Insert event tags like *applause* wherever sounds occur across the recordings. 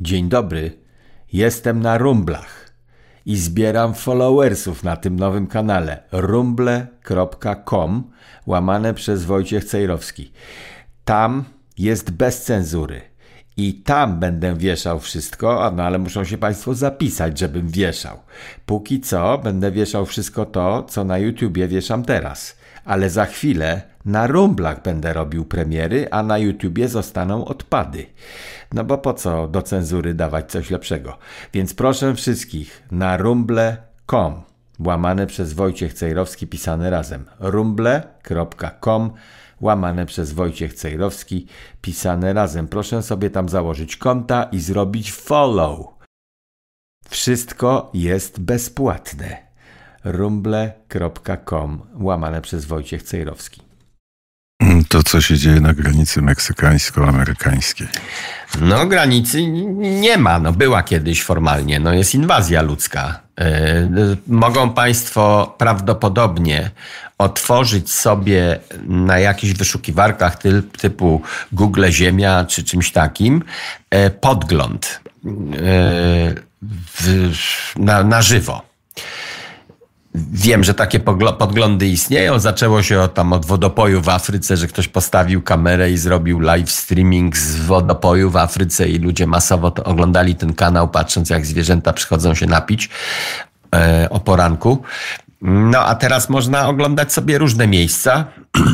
Dzień dobry, jestem na Rumblach i zbieram followersów na tym nowym kanale rumble.com łamane przez Wojciech Cejrowski. Tam jest bez cenzury i tam będę wieszał wszystko, no ale muszą się Państwo zapisać, żebym wieszał. Póki co będę wieszał wszystko to, co na YouTubie wieszam teraz, ale za chwilę na rumblach będę robił premiery, a na YouTubie zostaną odpady. No bo po co do cenzury dawać coś lepszego? Więc proszę wszystkich na rumble.com łamane przez Wojciech Cejrowski pisane razem rumble.com łamane przez Wojciech Cejrowski pisane razem. Proszę sobie tam założyć konta i zrobić follow. Wszystko jest bezpłatne. rumble.com łamane przez Wojciech Cejrowski. To, co się dzieje na granicy meksykańsko-amerykańskiej. No, granicy nie ma. No, była kiedyś formalnie. No, jest inwazja ludzka. Yy, mogą Państwo prawdopodobnie otworzyć sobie na jakichś wyszukiwarkach typ, typu Google Ziemia czy czymś takim yy, podgląd w, na, na żywo. Wiem, że takie podglądy istnieją. Zaczęło się tam od wodopoju w Afryce, że ktoś postawił kamerę i zrobił live streaming z wodopoju w Afryce i ludzie masowo oglądali ten kanał, patrząc jak zwierzęta przychodzą się napić e, o poranku. No a teraz można oglądać sobie różne miejsca,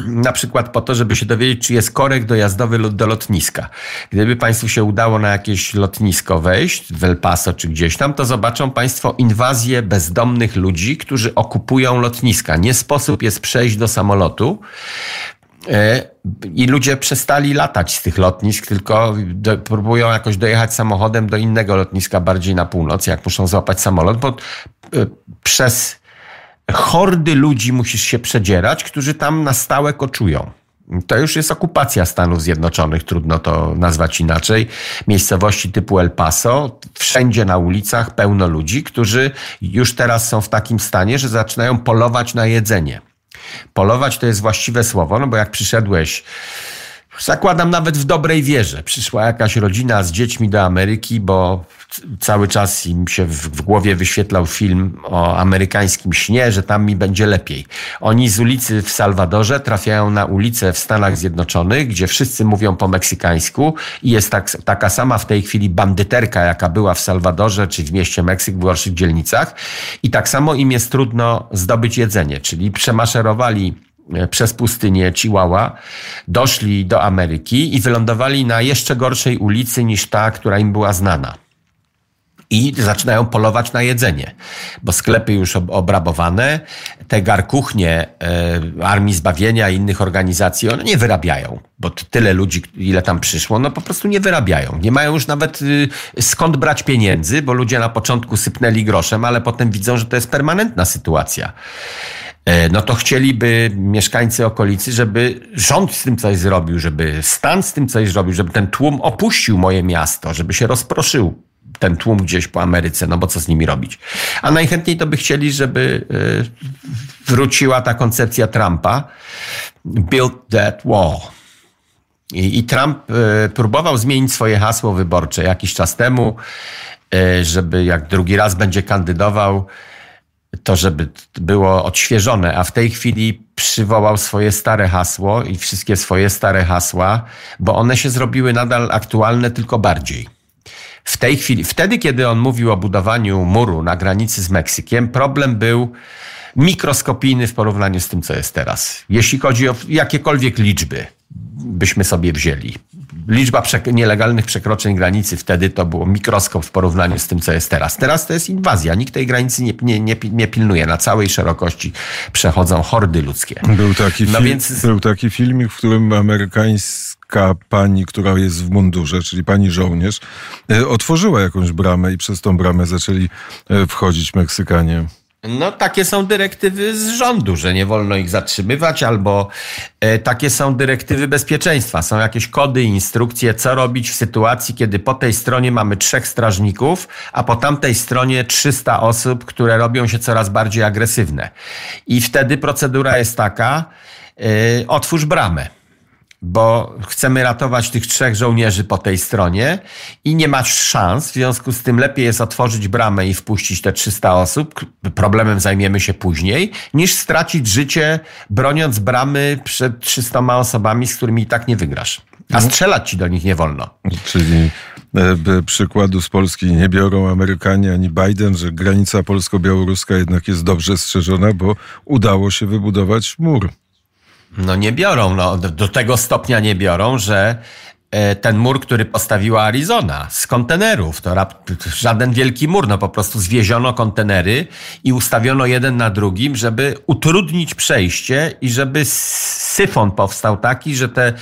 na przykład po to, żeby się dowiedzieć, czy jest korek dojazdowy do lotniska. Gdyby Państwu się udało na jakieś lotnisko wejść, w El Paso czy gdzieś tam, to zobaczą Państwo inwazję bezdomnych ludzi, którzy okupują lotniska. Nie sposób jest przejść do samolotu. E, I ludzie przestali latać z tych lotnisk, tylko do, próbują jakoś dojechać samochodem do innego lotniska bardziej na północ, jak muszą złapać samolot, bo e, przez hordy ludzi musisz się przedzierać, którzy tam na stałe koczują. To już jest okupacja Stanów Zjednoczonych, trudno to nazwać inaczej. Miejscowości typu El Paso, wszędzie na ulicach pełno ludzi, którzy już teraz są w takim stanie, że zaczynają polować na jedzenie. Polować to jest właściwe słowo, no bo jak przyszedłeś Zakładam nawet w dobrej wierze. Przyszła jakaś rodzina z dziećmi do Ameryki, bo cały czas im się w, głowie wyświetlał film o amerykańskim śnie, że tam mi będzie lepiej. Oni z ulicy w Salwadorze trafiają na ulicę w Stanach Zjednoczonych, gdzie wszyscy mówią po meksykańsku i jest tak, taka sama w tej chwili bandyterka, jaka była w Salwadorze czy w mieście Meksyk w gorszych dzielnicach. I tak samo im jest trudno zdobyć jedzenie, czyli przemaszerowali przez pustynię Chihuahua, doszli do Ameryki i wylądowali na jeszcze gorszej ulicy niż ta, która im była znana. I zaczynają polować na jedzenie, bo sklepy już obrabowane, te garkuchnie e, Armii Zbawienia i innych organizacji, one nie wyrabiają, bo tyle ludzi, ile tam przyszło, no po prostu nie wyrabiają. Nie mają już nawet y, skąd brać pieniędzy, bo ludzie na początku sypnęli groszem, ale potem widzą, że to jest permanentna sytuacja. E, no to chcieliby mieszkańcy okolicy, żeby rząd z tym coś zrobił, żeby stan z tym coś zrobił, żeby ten tłum opuścił moje miasto, żeby się rozproszył ten tłum gdzieś po Ameryce, no bo co z nimi robić. A najchętniej to by chcieli, żeby e, wróciła ta koncepcja Trumpa, build that wall. I, i Trump e, próbował zmienić swoje hasło wyborcze jakiś czas temu, żeby jak drugi raz będzie kandydował, to, żeby było odświeżone, a w tej chwili przywołał swoje stare hasło i wszystkie swoje stare hasła, bo one się zrobiły nadal aktualne, tylko bardziej. W tej chwili, wtedy, kiedy on mówił o budowaniu muru na granicy z Meksykiem, problem był mikroskopijny w porównaniu z tym, co jest teraz. Jeśli chodzi o jakiekolwiek liczby, byśmy sobie wzięli. Liczba nielegalnych przekroczeń granicy wtedy to było mikroskop w porównaniu z tym, co jest teraz. Teraz to jest inwazja. Nikt tej granicy nie, nie, nie, nie pilnuje. Na całej szerokości przechodzą hordy ludzkie. Był taki, no więc... był taki filmik, w którym amerykańska pani, która jest w mundurze, czyli pani żołnierz, e, otworzyła jakąś bramę i przez tą bramę zaczęli e, wchodzić Meksykanie. No, takie są dyrektywy z rządu, że nie wolno ich zatrzymywać, albo e, takie są dyrektywy bezpieczeństwa. Są jakieś kody, instrukcje, co robić w sytuacji, kiedy po tej stronie mamy trzech strażników, a po tamtej stronie 300 osób, które robią się coraz bardziej agresywne. I wtedy procedura jest taka, e, otwórz bramę bo chcemy ratować tych trzech żołnierzy po tej stronie i nie masz szans. W związku z tym lepiej jest otworzyć bramę i wpuścić te 300 osób. Problemem zajmiemy się później, niż stracić życie broniąc bramy przed 300 osobami, z którymi i tak nie wygrasz. A mhm. strzelać ci do nich nie wolno. Czyli e, przykładu z Polski nie biorą Amerykanie ani Biden, że granica polsko-białoruska jednak jest dobrze strzeżona, bo udało się wybudować mur. No nie biorą, no, do tego stopnia nie biorą, że ten mur, który postawiła Arizona z kontenerów, to żaden wielki mur, no po prostu zwieziono kontenery i ustawiono jeden na drugim, żeby utrudnić przejście i żeby syfon powstał taki, że te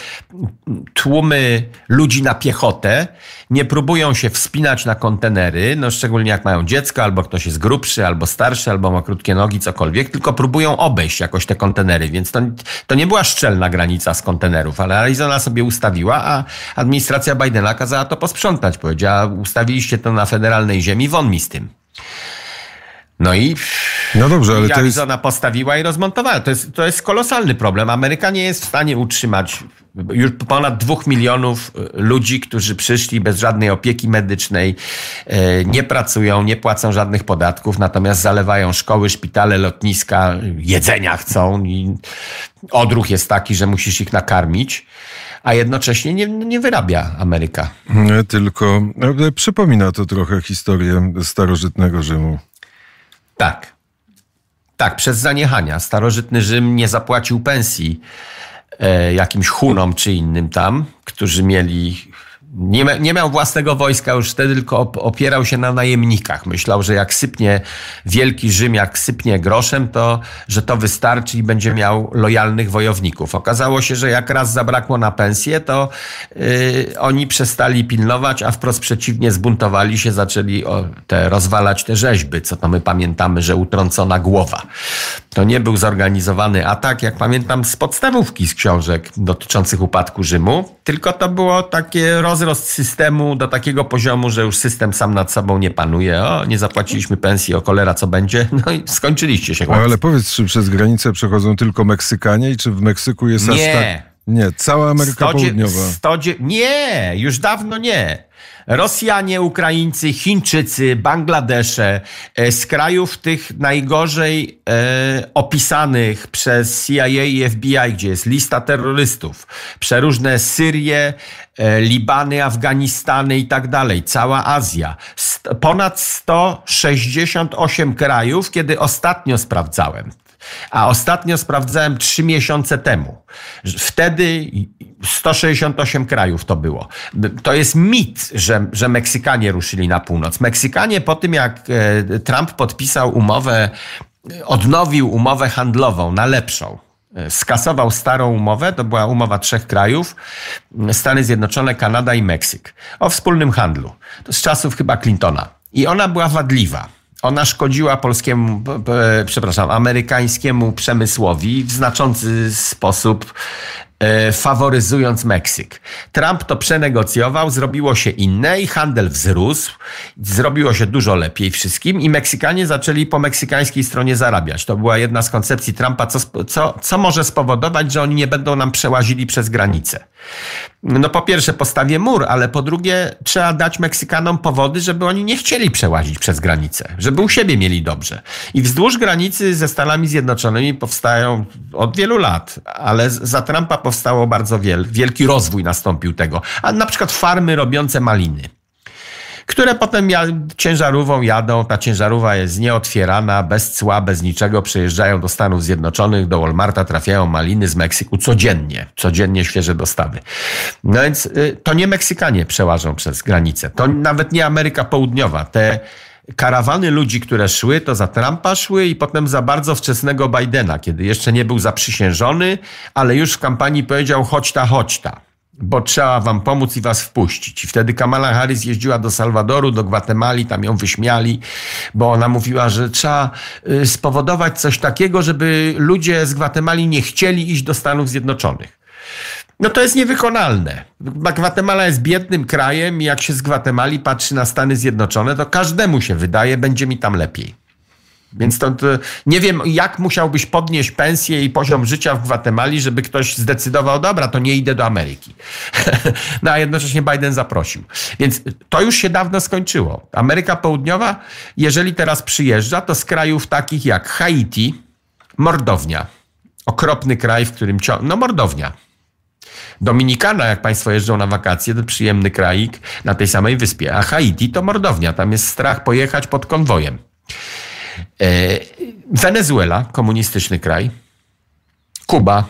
tłumy ludzi na piechotę nie próbują się wspinać na kontenery, no szczególnie jak mają dziecko, albo ktoś jest grubszy, albo starszy, albo ma krótkie nogi, cokolwiek, tylko próbują obejść jakoś te kontenery, więc to, to nie była szczelna granica z kontenerów, ale Arizona sobie ustawiła, a administracja Bidena kazała to posprzątać. Powiedziała, ustawiliście to na federalnej ziemi, won mi z tym. No i no dobrze, ale Arizona jest... postawiła i rozmontowała. To jest, to jest kolosalny problem. Ameryka nie jest w stanie utrzymać już ponad dwóch milionów e, ludzi, którzy przyszli bez żadnej opieki medycznej, e, nie pracują, nie płacą żadnych podatków, natomiast zalewają szkoły, szpitale, lotniska, jedzenia chcą i odruch jest taki, że musisz ich nakarmić a jednocześnie nie, nie wyrabia Ameryka. Nie, tylko przypomina to trochę historię starożytnego Rzymu. Tak. Tak, przez zaniechania. Starożytny Rzym nie zapłacił pensji e, jakimś Hunom czy innym tam, którzy mieli nie, nie miał własnego wojska już wtedy, tylko opierał się na najemnikach. Myślał, że jak sypnie wielki Rzym, jak sypnie groszem, to że to wystarczy i będzie miał lojalnych wojowników. Okazało się, że jak raz zabrakło na pensję, to yy, oni przestali pilnować, a wprost przeciwnie zbuntowali się, zaczęli te, rozwalać te rzeźby, co to my pamiętamy, że utrącona głowa. To nie był zorganizowany atak, jak pamiętam z podstawówki z książek dotyczących upadku Rzymu, tylko to było takie roz rozrost systemu do takiego poziomu, że już system sam nad sobą nie panuje. O, nie zapłaciliśmy pensji, o cholera, co będzie? *laughs* No i skończyliście się. ale powiedz, czy przez granicę przechodzą tylko Meksykanie i czy w Meksyku jest nie. aż tak... Nie, cała Ameryka Południowa. Stodzie... Nie, już dawno nie. Rosjanie, Ukraińcy, Chińczycy, Bangladesze, e, z krajów tych najgorzej e, opisanych przez CIA i FBI, gdzie jest lista terrorystów, przeróżne Syrie, e, Libany, Afganistany i tak dalej, cała Azja. ponad 168 krajów, kiedy ostatnio sprawdzałem. A ostatnio sprawdzałem trzy miesiące temu. Wtedy 168 krajów to było. To jest mit, że, że Meksykanie ruszyli na północ. Meksykanie po tym, jak e, Trump podpisał umowę, odnowił umowę handlową na lepszą, e, skasował starą umowę, to była umowa trzech krajów, Stany Zjednoczone, Kanada i Meksyk, o wspólnym handlu. To z czasów chyba Clintona. I ona była wadliwa ona szkodziła polskiemu, przepraszam, amerykańskiemu przemysłowi w znaczący sposób faworyzując Meksyk. Trump to przenegocjował, zrobiło się inne i handel wzrósł, zrobiło się dużo lepiej wszystkim i Meksykanie zaczęli po meksykańskiej stronie zarabiać. To była jedna z koncepcji Trumpa, co, co, co może spowodować, że oni nie będą nam przełazili przez granicę. No po pierwsze postawię mur, ale po drugie trzeba dać Meksykanom powody, żeby oni nie chcieli przełazić przez granicę, żeby u siebie mieli dobrze. I wzdłuż granicy ze Stanami Zjednoczonymi powstają od wielu lat, ale za Trumpa powstało bardzo wiel, wielki rozwój nastąpił tego. A na przykład farmy robiące maliny które potem ciężarówką jadą. Ta ciężarówka jest nieotwierana, bez cła, bez niczego. Przejeżdżają do Stanów Zjednoczonych, do Walmarta, trafiają maliny z Meksyku codziennie. Codziennie świeże dostawy. No więc y, to nie Meksykanie przełażą przez granicę. To nawet nie Ameryka Południowa. Te karawany ludzi, które szły, to za Trumpa szły i potem za bardzo wczesnego Bidena, kiedy jeszcze nie był zaprzysiężony, ale już w kampanii powiedział chodź ta, chodź ta bo trzeba wam pomóc i was wpuścić. I wtedy Kamala Harris jeździła do Salwadoru, do Gwatemali, tam ją wyśmiali, bo ona mówiła, że trzeba y, spowodować coś takiego, żeby ludzie z Gwatemali nie chcieli iść do Stanów Zjednoczonych. No to jest niewykonalne. Gwatemala jest biednym krajem i jak się z Gwatemali patrzy na Stany Zjednoczone, to każdemu się wydaje, będzie mi tam lepiej. Więc to, to, nie wiem, jak musiałbyś podnieść pensję i poziom życia w Gwatemali, żeby ktoś zdecydował, dobra, to nie idę do Ameryki. *laughs* no a jednocześnie Biden zaprosił. Więc to już się dawno skończyło. Ameryka Południowa, jeżeli teraz przyjeżdża, to z krajów takich jak Haiti, mordownia. Okropny kraj, w którym ciągle. No, mordownia. Dominikana, jak Państwo jeżdżą na wakacje, to przyjemny kraik na tej samej wyspie. A Haiti to mordownia. Tam jest strach pojechać pod konwojem. E, Wenezuela, komunistyczny kraj. Kuba.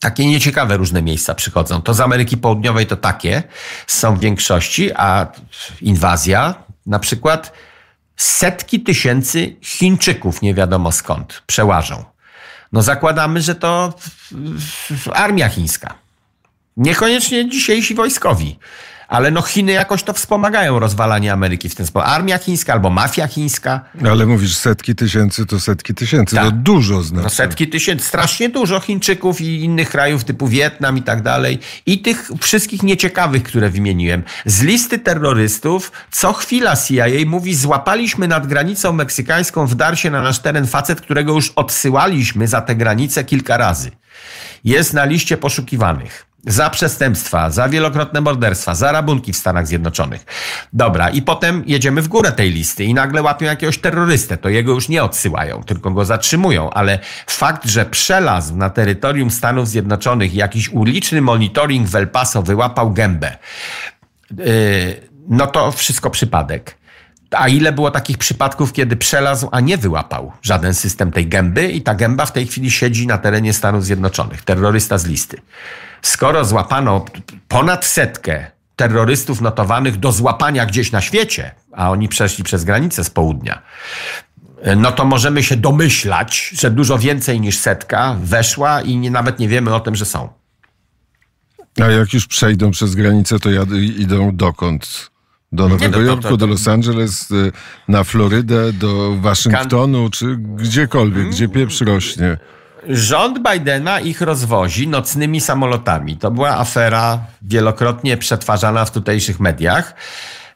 Takie nieciekawe różne miejsca przychodzą. To z Ameryki Południowej to takie są w większości, a inwazja na przykład setki tysięcy Chińczyków nie wiadomo skąd przełażą. No zakładamy, że to armia chińska. Niekoniecznie dzisiejsi wojskowi. Ale no Chiny jakoś to wspomagają rozwalanie Ameryki w ten sposób. Armia chińska albo mafia chińska. Ale mówisz setki tysięcy to setki tysięcy. Tak. To dużo znaczy. No setki tysięcy, strasznie dużo Chińczyków i innych krajów typu Wietnam i tak dalej. I tych wszystkich nieciekawych, które wymieniłem. Z listy terrorystów co chwila CIA mówi złapaliśmy nad granicą meksykańską, wdarł się na nasz teren facet, którego już odsyłaliśmy za tę granicę kilka razy. Jest na liście poszukiwanych za przestępstwa, za wielokrotne morderstwa, za rabunki w Stanach Zjednoczonych. Dobra, i potem jedziemy w górę tej listy i nagle łapią jakiegoś terrorystę. To jego już nie odsyłają, tylko go zatrzymują, ale fakt, że przelazł na terytorium Stanów Zjednoczonych jakiś uliczny monitoring w El Paso wyłapał gębę, yy, no to wszystko przypadek. A ile było takich przypadków, kiedy przelazł, a nie wyłapał żaden system tej gęby i ta gęba w tej chwili siedzi na terenie Stanów Zjednoczonych. Terrorysta z listy. Skoro złapano ponad setkę terrorystów notowanych do złapania gdzieś na świecie, a oni przeszli przez granicę z południa, no to możemy się domyślać, że dużo więcej niż setka weszła i nie, nawet nie wiemy o tym, że są. A jak już przejdą przez granicę, to jad, idą dokąd? Do Nowego nie, no, Jorku, to, to, do Los Angeles, y, na Florydę, do Waszyngtonu, czy gdziekolwiek, gdzie pieprz rośnie. Rząd Bidena ich rozwozi nocnymi samolotami. To była afera wielokrotnie przetwarzana w tutejszych mediach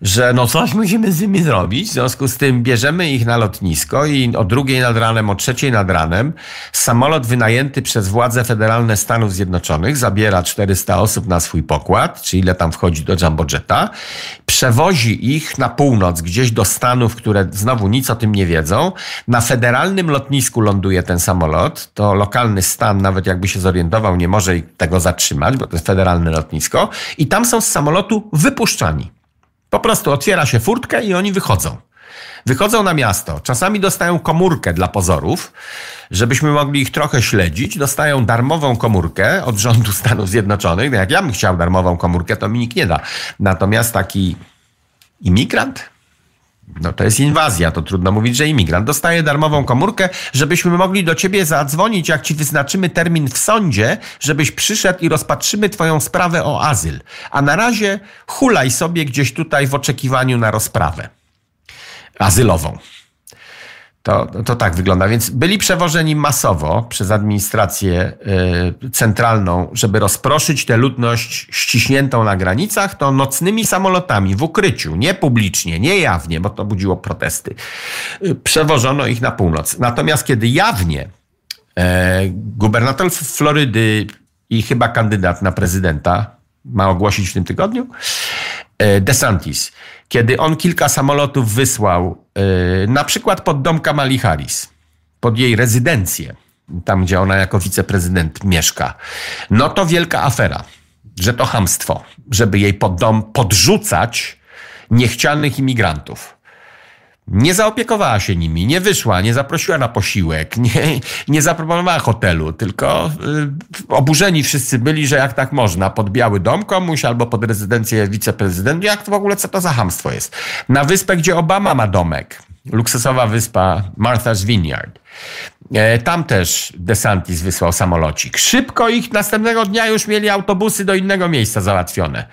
że no coś musimy z nimi zrobić. W związku z tym bierzemy ich na lotnisko i o drugiej nad ranem, o trzeciej nad ranem samolot wynajęty przez władze federalne Stanów Zjednoczonych zabiera 400 osób na swój pokład, czy ile tam wchodzi do Jumbojeta, przewozi ich na północ, gdzieś do Stanów, które znowu nic o tym nie wiedzą. Na federalnym lotnisku ląduje ten samolot. To lokalny stan, nawet jakby się zorientował, nie może tego zatrzymać, bo to jest federalne lotnisko. I tam są z samolotu wypuszczani. Po prostu otwiera się furtkę i oni wychodzą. Wychodzą na miasto. Czasami dostają komórkę dla pozorów, żebyśmy mogli ich trochę śledzić. Dostają darmową komórkę od rządu Stanów Zjednoczonych. No jak ja bym chciał darmową komórkę, to mi nikt nie da. Natomiast taki imigrant, no to jest inwazja, to trudno mówić, że imigrant dostaje darmową komórkę, żebyśmy mogli do ciebie zadzwonić, jak ci wyznaczymy termin w sądzie, żebyś przyszedł i rozpatrzymy twoją sprawę o azyl. A na razie hulaj sobie gdzieś tutaj w oczekiwaniu na rozprawę azylową. To, to tak wygląda. Więc byli przewożeni masowo przez administrację y, centralną, żeby rozproszyć tę ludność ściśniętą na granicach, to nocnymi samolotami w ukryciu, nie publicznie, nie jawnie, bo to budziło protesty, y, przewożono ich na północ. Natomiast kiedy jawnie e, gubernator Florydy i chyba kandydat na prezydenta ma ogłosić w tym tygodniu, e, DeSantis, kiedy on kilka samolotów wysłał na przykład pod dom Kamali Harris, pod jej rezydencję, tam gdzie ona jako wiceprezydent mieszka, no to wielka afera, że to hamstwo, żeby jej pod dom podrzucać niechcianych imigrantów. Nie zaopiekowała się nimi, nie wyszła, nie zaprosiła na posiłek, *laughs* nie, nie zaproponowała hotelu, tylko y, oburzeni wszyscy byli, że jak tak można, pod Biały Dom komuś albo pod rezydencję wiceprezydenta, jak to w ogóle, co to za hamstwo jest. Na wyspę, gdzie Obama ma domek, luksusowa wyspa Martha's Vineyard. E, tam też DeSantis wysłał samolocik. Szybko ich następnego dnia już mieli autobusy do innego miejsca załatwione,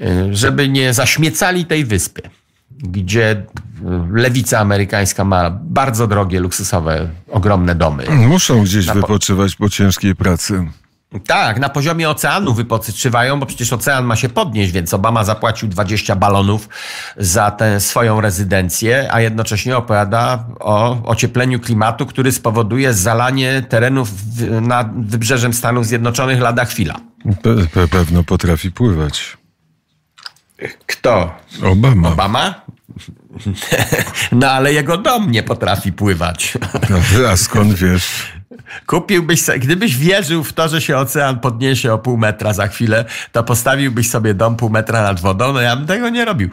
e, żeby nie zaśmiecali tej wyspy gdzie lewica amerykańska ma bardzo drogie, luksusowe, ogromne domy. Muszą gdzieś Na wypoczywać po ciężkiej pracy. Tak, na poziomie oceanu wypoczywają, bo przecież ocean ma się podnieść, więc Obama zapłacił 20 balonów za tę swoją rezydencję, a jednocześnie opowiada o ociepleniu klimatu, który spowoduje zalanie terenów nad wybrzeżem Stanów Zjednoczonych lada chwila. Pe pewno potrafi pływać. Kto? Obama. Obama? No ale jego dom nie potrafi pływać. A skąd wiesz? Kupiłbyś, sobie, gdybyś wierzył w to, że się ocean podniesie o pół metra za chwilę, to postawiłbyś sobie dom pół metra nad wodą, no ja bym tego nie robił.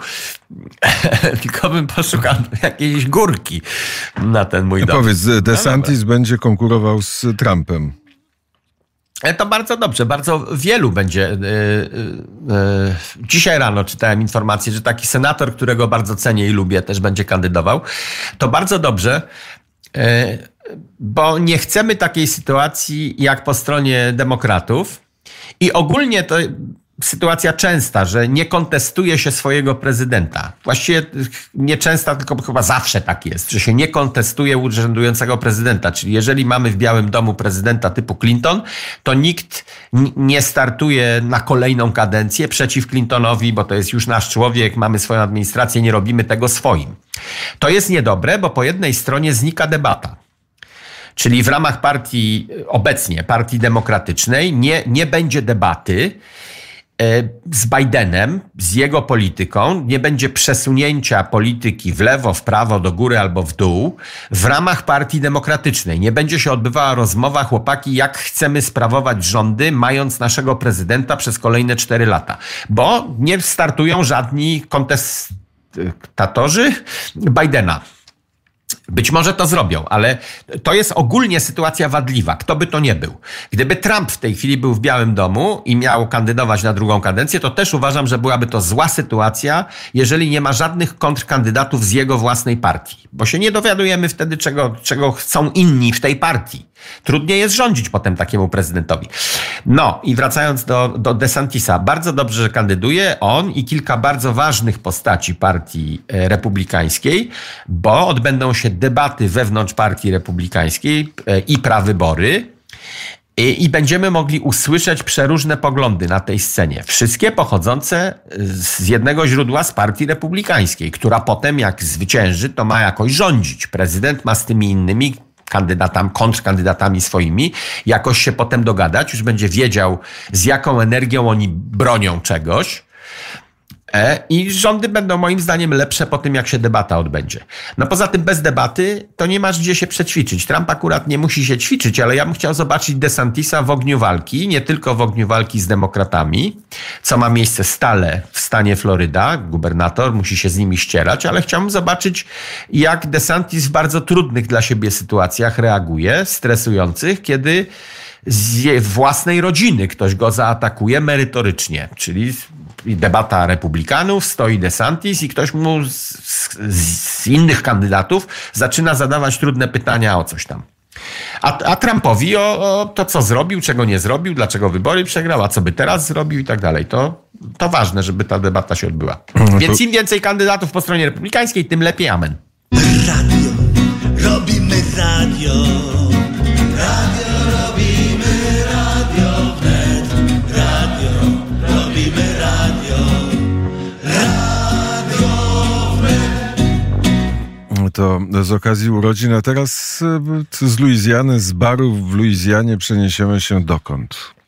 *laughs* Tylko bym poszukał jakiejś górki na ten mój dom. Powiedz, DeSantis no będzie konkurował z Trumpem. E, to bardzo dobrze, bardzo wielu będzie. Yy, yy, dzisiaj rano czytałem informację, że taki senator, którego bardzo cenię i lubię, też będzie kandydował. To bardzo dobrze, bo nie chcemy takiej sytuacji jak po stronie demokratów. I ogólnie to sytuacja częsta, że nie kontestuje się swojego prezydenta. Właściwie nie częsta, tylko chyba zawsze tak jest, że się nie kontestuje urzędującego prezydenta. Czyli jeżeli mamy w Białym Domu prezydenta typu Clinton, to nikt nie startuje na kolejną kadencję przeciw Clintonowi, bo to jest już nasz człowiek, mamy swoją administrację, nie robimy tego swoim. To jest niedobre, bo po jednej stronie znika debata. Czyli w ramach partii, obecnie partii demokratycznej, nie, nie będzie debaty z Bidenem, z jego polityką, nie będzie przesunięcia polityki w lewo, w prawo, do góry albo w dół w ramach Partii Demokratycznej. Nie będzie się odbywała rozmowa, chłopaki, jak chcemy sprawować rządy, mając naszego prezydenta przez kolejne cztery lata. Bo nie startują żadni kontestatorzy Bidena. Być może to zrobią, ale to jest ogólnie sytuacja wadliwa, kto by to nie był. Gdyby Trump w tej chwili był w Białym Domu i miał kandydować na drugą kadencję, to też uważam, że byłaby to zła sytuacja, jeżeli nie ma żadnych kontrkandydatów z jego własnej partii. Bo się nie dowiadujemy wtedy, czego, czego chcą inni w tej partii. Trudniej jest rządzić potem takiemu prezydentowi. No i wracając do, do DeSantisa, bardzo dobrze, że kandyduje on i kilka bardzo ważnych postaci partii e, republikańskiej, bo odbędą się debaty wewnątrz partii republikańskiej e, i prawybory. I, I będziemy mogli usłyszeć przeróżne poglądy na tej scenie. Wszystkie pochodzące z jednego źródła z partii republikańskiej, która potem, jak zwycięży, to ma jakoś rządzić. Prezydent ma z tymi innymi kandydatami, kontrkandydatami swoimi, jakoś się potem dogadać, już będzie wiedział, z jaką energią oni bronią czegoś. E, I rządy będą moim zdaniem lepsze po tym, jak się debata odbędzie. No poza tym bez debaty to nie masz gdzie się przećwiczyć. Trump akurat nie musi się ćwiczyć, ale ja bym chciał zobaczyć DeSantisa w ogniu walki, nie tylko w ogniu walki z demokratami, co ma miejsce stale w stanie Floryda. Gubernator musi się z nimi ścierać, ale chciałbym zobaczyć, jak DeSantis w bardzo trudnych dla siebie sytuacjach reaguje, stresujących, kiedy z własnej rodziny ktoś go zaatakuje merytorycznie, czyli debata republikanów, stoi DeSantis i ktoś mu z, z, z innych kandydatów zaczyna zadawać trudne pytania o coś tam. A, a Trumpowi o, o, to, co zrobił, czego nie zrobił, dlaczego wybory przegrał, a co by teraz zrobił i tak dalej. To, to ważne, żeby ta debata się odbyła. No Więc im więcej kandydatów po stronie republikańskiej, tym lepiej amen. Radio, robimy radio. To z okazji urodzin, a teraz e, z Luizjany, z barów w Luizjanie przeniesiemy się dokąd?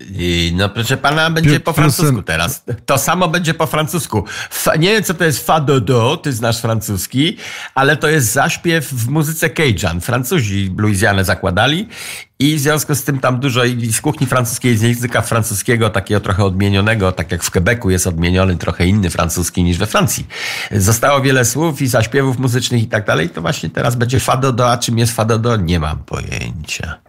I no proszę pana, będzie po francusku teraz. To samo będzie po francusku. Fa, nie wiem, co to jest fa do do, ty znasz francuski, ale to jest zaśpiew w muzyce Cajun. Francuzi Louisianę zakładali i w związku z tym tam dużo i z kuchni francuskiej, z języka francuskiego, takiego trochę odmienionego, tak jak w Quebecu jest odmieniony trochę inny francuski niż we Francji. Zostało wiele słów i zaśpiewów muzycznych i tak dalej. To właśnie teraz będzie fa do do, a czym jest fa do do? Nie mam pojęcia.